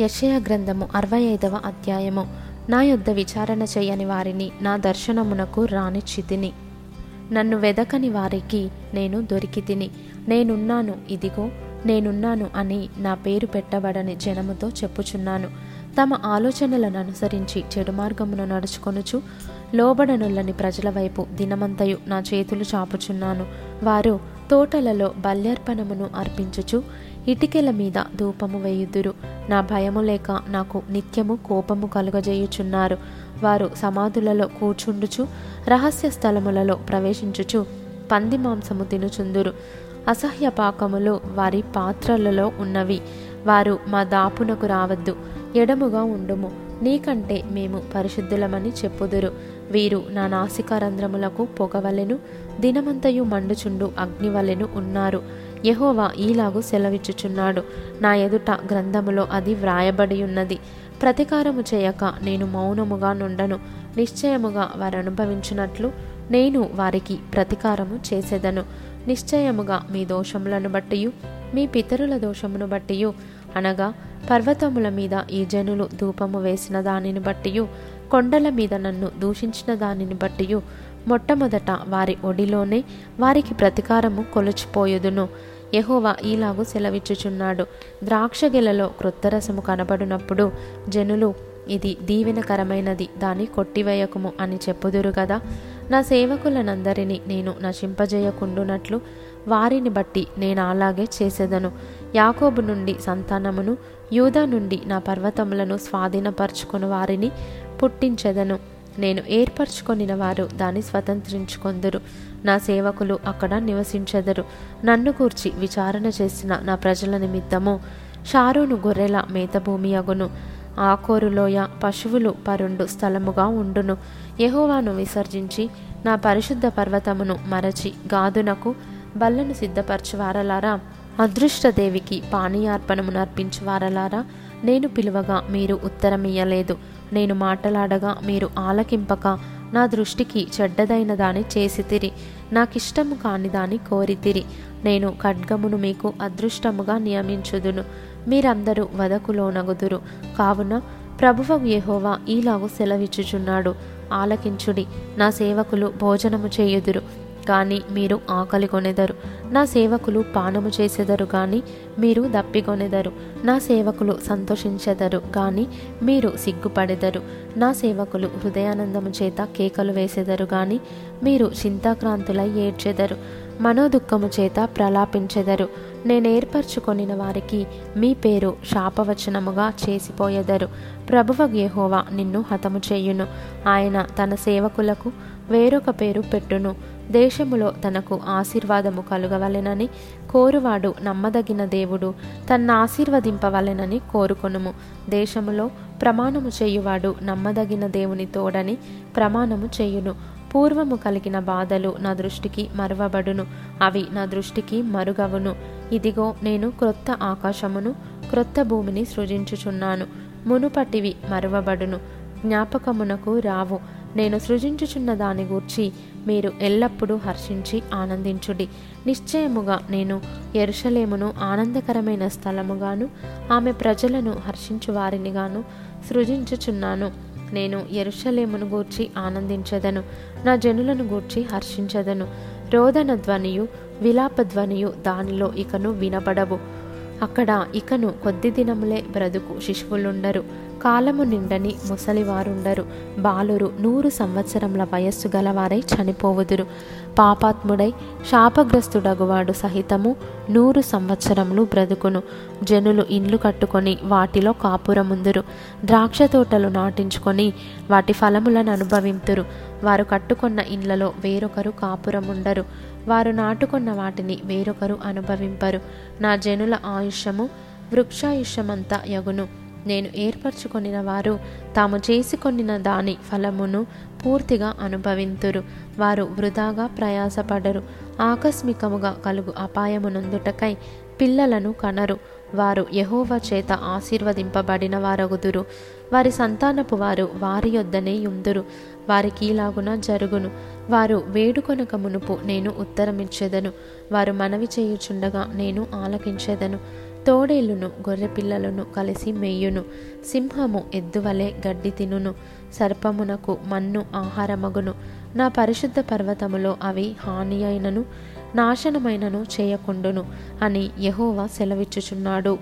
యషయ గ్రంథము అరవై ఐదవ అధ్యాయము. నా యొద్ద విచారణ చేయని వారిని నా దర్శనమునకు రానిచ్చితిని. నన్ను వెదకని వారికి నేను దొరికితిని. నేనున్నాను ఇదిగో నేనున్నాను అని నా పేరు పెట్టబడని జనముతో చెప్పుచున్నాను. తమ ఆలోచనలను అనుసరించి చెడు మార్గమును నడుచుకొనుచు లోబడనుల్లని ప్రజల వైపు దినమంతయు నా చేతులు చాపుచున్నాను. వారు తోటలలో బల్యర్పణమును అర్పించుచు ఇటికెల మీద ధూపము వేయుదురు. నా భయము లేక నాకు నిత్యము కోపము కలుగజేయుచున్నారు. వారు సమాధులలో కూర్చుండుచు రహస్య స్థలములలో ప్రవేశించుచు పంది మాంసము తినుచుందురు. అసహ్య పాకములు వారి పాత్రలలో ఉన్నవి. వారు మా దాపునకు రావద్దు ఎడముగా ఉండుము. నీకంటే మేము పరిశుద్ధులమని చెప్పుదురు. వీరు నా నాసికారంధ్రములకు పొగవలెను దినమంతయు మండుచుండు అగ్నివలెను ఉన్నారు. యహోవా ఈలాగు సెలవిచ్చుచున్నాడు. నా ఎదుట గ్రంథములో అది వ్రాయబడి ఉన్నది ప్రతీకారము చేయక నేను మౌనముగా నుండను. నిశ్చయముగా వారు అనుభవించినట్లు నేను వారికి ప్రతీకారము చేసేదను. నిశ్చయముగా మీ దోషములను బట్టియు మీ పితరుల దోషమును బట్టియు. అనగా పర్వతముల మీద ఈ జనులు ధూపము వేసిన దానిని బట్టియు కొండల మీద నన్ను దూషించిన దానిని బట్టియు. మొట్టమొదట వారి ఒడిలోనే వారికి ప్రతీకారము కొలుచిపోయుదును. యహోవా ఈలాగు సెలవిచ్చుచున్నాడు. ద్రాక్షగెలలో క్రొత్త రసము కనబడినప్పుడు జనులు ఇది దీవెనకరమైనది దాన్ని కొట్టివేయకుము అని చెప్పుదురు కదా నా సేవకులనందరినీ నేను నశింపజేయకుండునట్లు వారిని బట్టి నేను అలాగే చేసేదను. యాకోబు నుండి సంతానమును యూదా నుండి నా పర్వతములను స్వాధీనపరచుకుని వారిని పుట్టించెదను. నేను ఏర్పరచుకొనిన వారు దాన్ని స్వతంత్రించుకొందురు. నా సేవకులు అక్కడ నివసించెదరు. నన్ను కూర్చి విచారణ చేసిన నా ప్రజల నిమిత్తము షారును గొర్రెల మేతభూమి అగును ఆకోరులోయ పశువులు పరుండు స్థలముగా ఉండును. యహోవాను విసర్జించి నా పరిశుద్ధ పర్వతమును మరచి గాదునకు బల్లను సిద్ధపరచువారలారా? అదృష్టదేవికి పానీయార్పణమునర్పించువారలారా? నేను పిలువగా మీరు ఉత్తరమియ్యలేదు. నేను మాటలాడగా మీరు ఆలకింపక నా దృష్టికి చెడ్డదైన దాని చేసితిరి. నాకిష్టము కాని దాని కోరితిరి. నేను ఖడ్గమును మీకు అదృష్టముగా నియమించుదును. మీరందరూ వదకులోనగుదురు కావున ప్రభువ యెహోవా ఈలాగు సెలవిచ్చుచున్నాడు. ఆలకించుడి. నా సేవకులు భోజనము చేయుదురు. కానీ మీరు ఆకలి కొనెదరు. నా సేవకులు పానము చేసెదరు కానీ మీరు దప్పికొనెదరు నా సేవకులు సంతోషించెదరు కానీ మీరు సిగ్గుపడెదరు. నా సేవకులు హృదయానందము చేత కేకలు వేసెదరు కానీ మీరు చింతాక్రాంతులై ఏడ్చెదరు. మనోదుఖము చేత ప్రలాపించెదరు. నేను ఏర్పరచుకొనిన వారికి మీ పేరు శాపవచనముగా చేసిపోయెదరు. ప్రభువ గేహోవా నిన్ను హతము చేయును. ఆయన తన సేవకులకు వేరొక పేరు పెట్టును. దేశములో తనకు ఆశీర్వాదము కలుగవలెనని కోరువాడు నమ్మదగిన దేవుడు. తన్న ఆశీర్వదింపవలెనని కోరుకొనుము. దేశములో ప్రమాణము చేయువాడు నమ్మదగిన దేవుని తోడని ప్రమాణము చేయును. పూర్వము కలిగిన బాధలు నా దృష్టికి మరువబడును. అవి నా దృష్టికి మరుగవును. ఇదిగో నేను క్రొత్త ఆకాశమును క్రొత్త భూమిని సృజించుచున్నాను. మునుపటివి మరువబడును. జ్ఞాపకమునకు రావు. నేను సృజించుచున్న దాని గూర్చి మీరు ఎల్లప్పుడూ హర్షించి ఆనందించుడి. నిశ్చయముగా నేను ఎరుషలేమును ఆనందకరమైన స్థలముగాను ఆమె ప్రజలను హర్షించు వారినిగాను సృజించుచున్నాను. నేను ఎరుషలేమును గూర్చి ఆనందించదను నా జనులను గూర్చి హర్షించదను. రోదన ధ్వనియు విలాప ధ్వనియు దానిలో ఇకను వినబడవు. అక్కడ ఇకను కొద్ది దినములే బ్రతుకు శిశువులుండరు. కాలము నిండని ముసలివారుండరు. బాలురు నూరు సంవత్సరముల వయస్సు గలవారై చనిపోవుదురు. పాపాత్ముడై శాపగ్రస్తుడగువాడు సహితము నూరు సంవత్సరములు బ్రతుకును. జనులు ఇండ్లు కట్టుకొని వాటిలో కాపురముందురు. ద్రాక్ష తోటలు నాటించుకొని వాటి ఫలములను అనుభవింతురు. వారు కట్టుకున్న ఇండ్లలో వేరొకరు కాపురముండరు. వారు నాటుకున్న వాటిని వేరొకరు అనుభవింపరు. నా జనుల ఆయుష్యము వృక్షాయుష్యమంతా యగును నేను ఏర్పరచుకొనిన వారు తాము చేసుకొనిన దాని ఫలమును పూర్తిగా అనుభవింతురు. వారు వృధాగా ప్రయాసపడరు. ఆకస్మికముగా కలుగు అపాయమునందుటకై పిల్లలను కనరు. వారు యహోవ చేత ఆశీర్వదింపబడిన వారగుదురు. వారి సంతానపు వారు వారి యొద్దనే యుందురు. వారికి ఇలాగున జరుగును. వారు వేడుకొనక మునుపు నేను ఉత్తరమిచ్చేదను. వారు మనవి చేయుచుండగా నేను ఆలకించేదను. తోడేలును గొర్రెపిల్లలను కలిసి మేయును. సింహము ఎద్దువలే గడ్డి తినును. సర్పమునకు మన్ను ఆహారమగును. నా పరిశుద్ధ పర్వతములో అవి హాని అయినను నాశనమైనను చేయకుండును అని యహోవా సెలవిచ్చుచున్నాడు.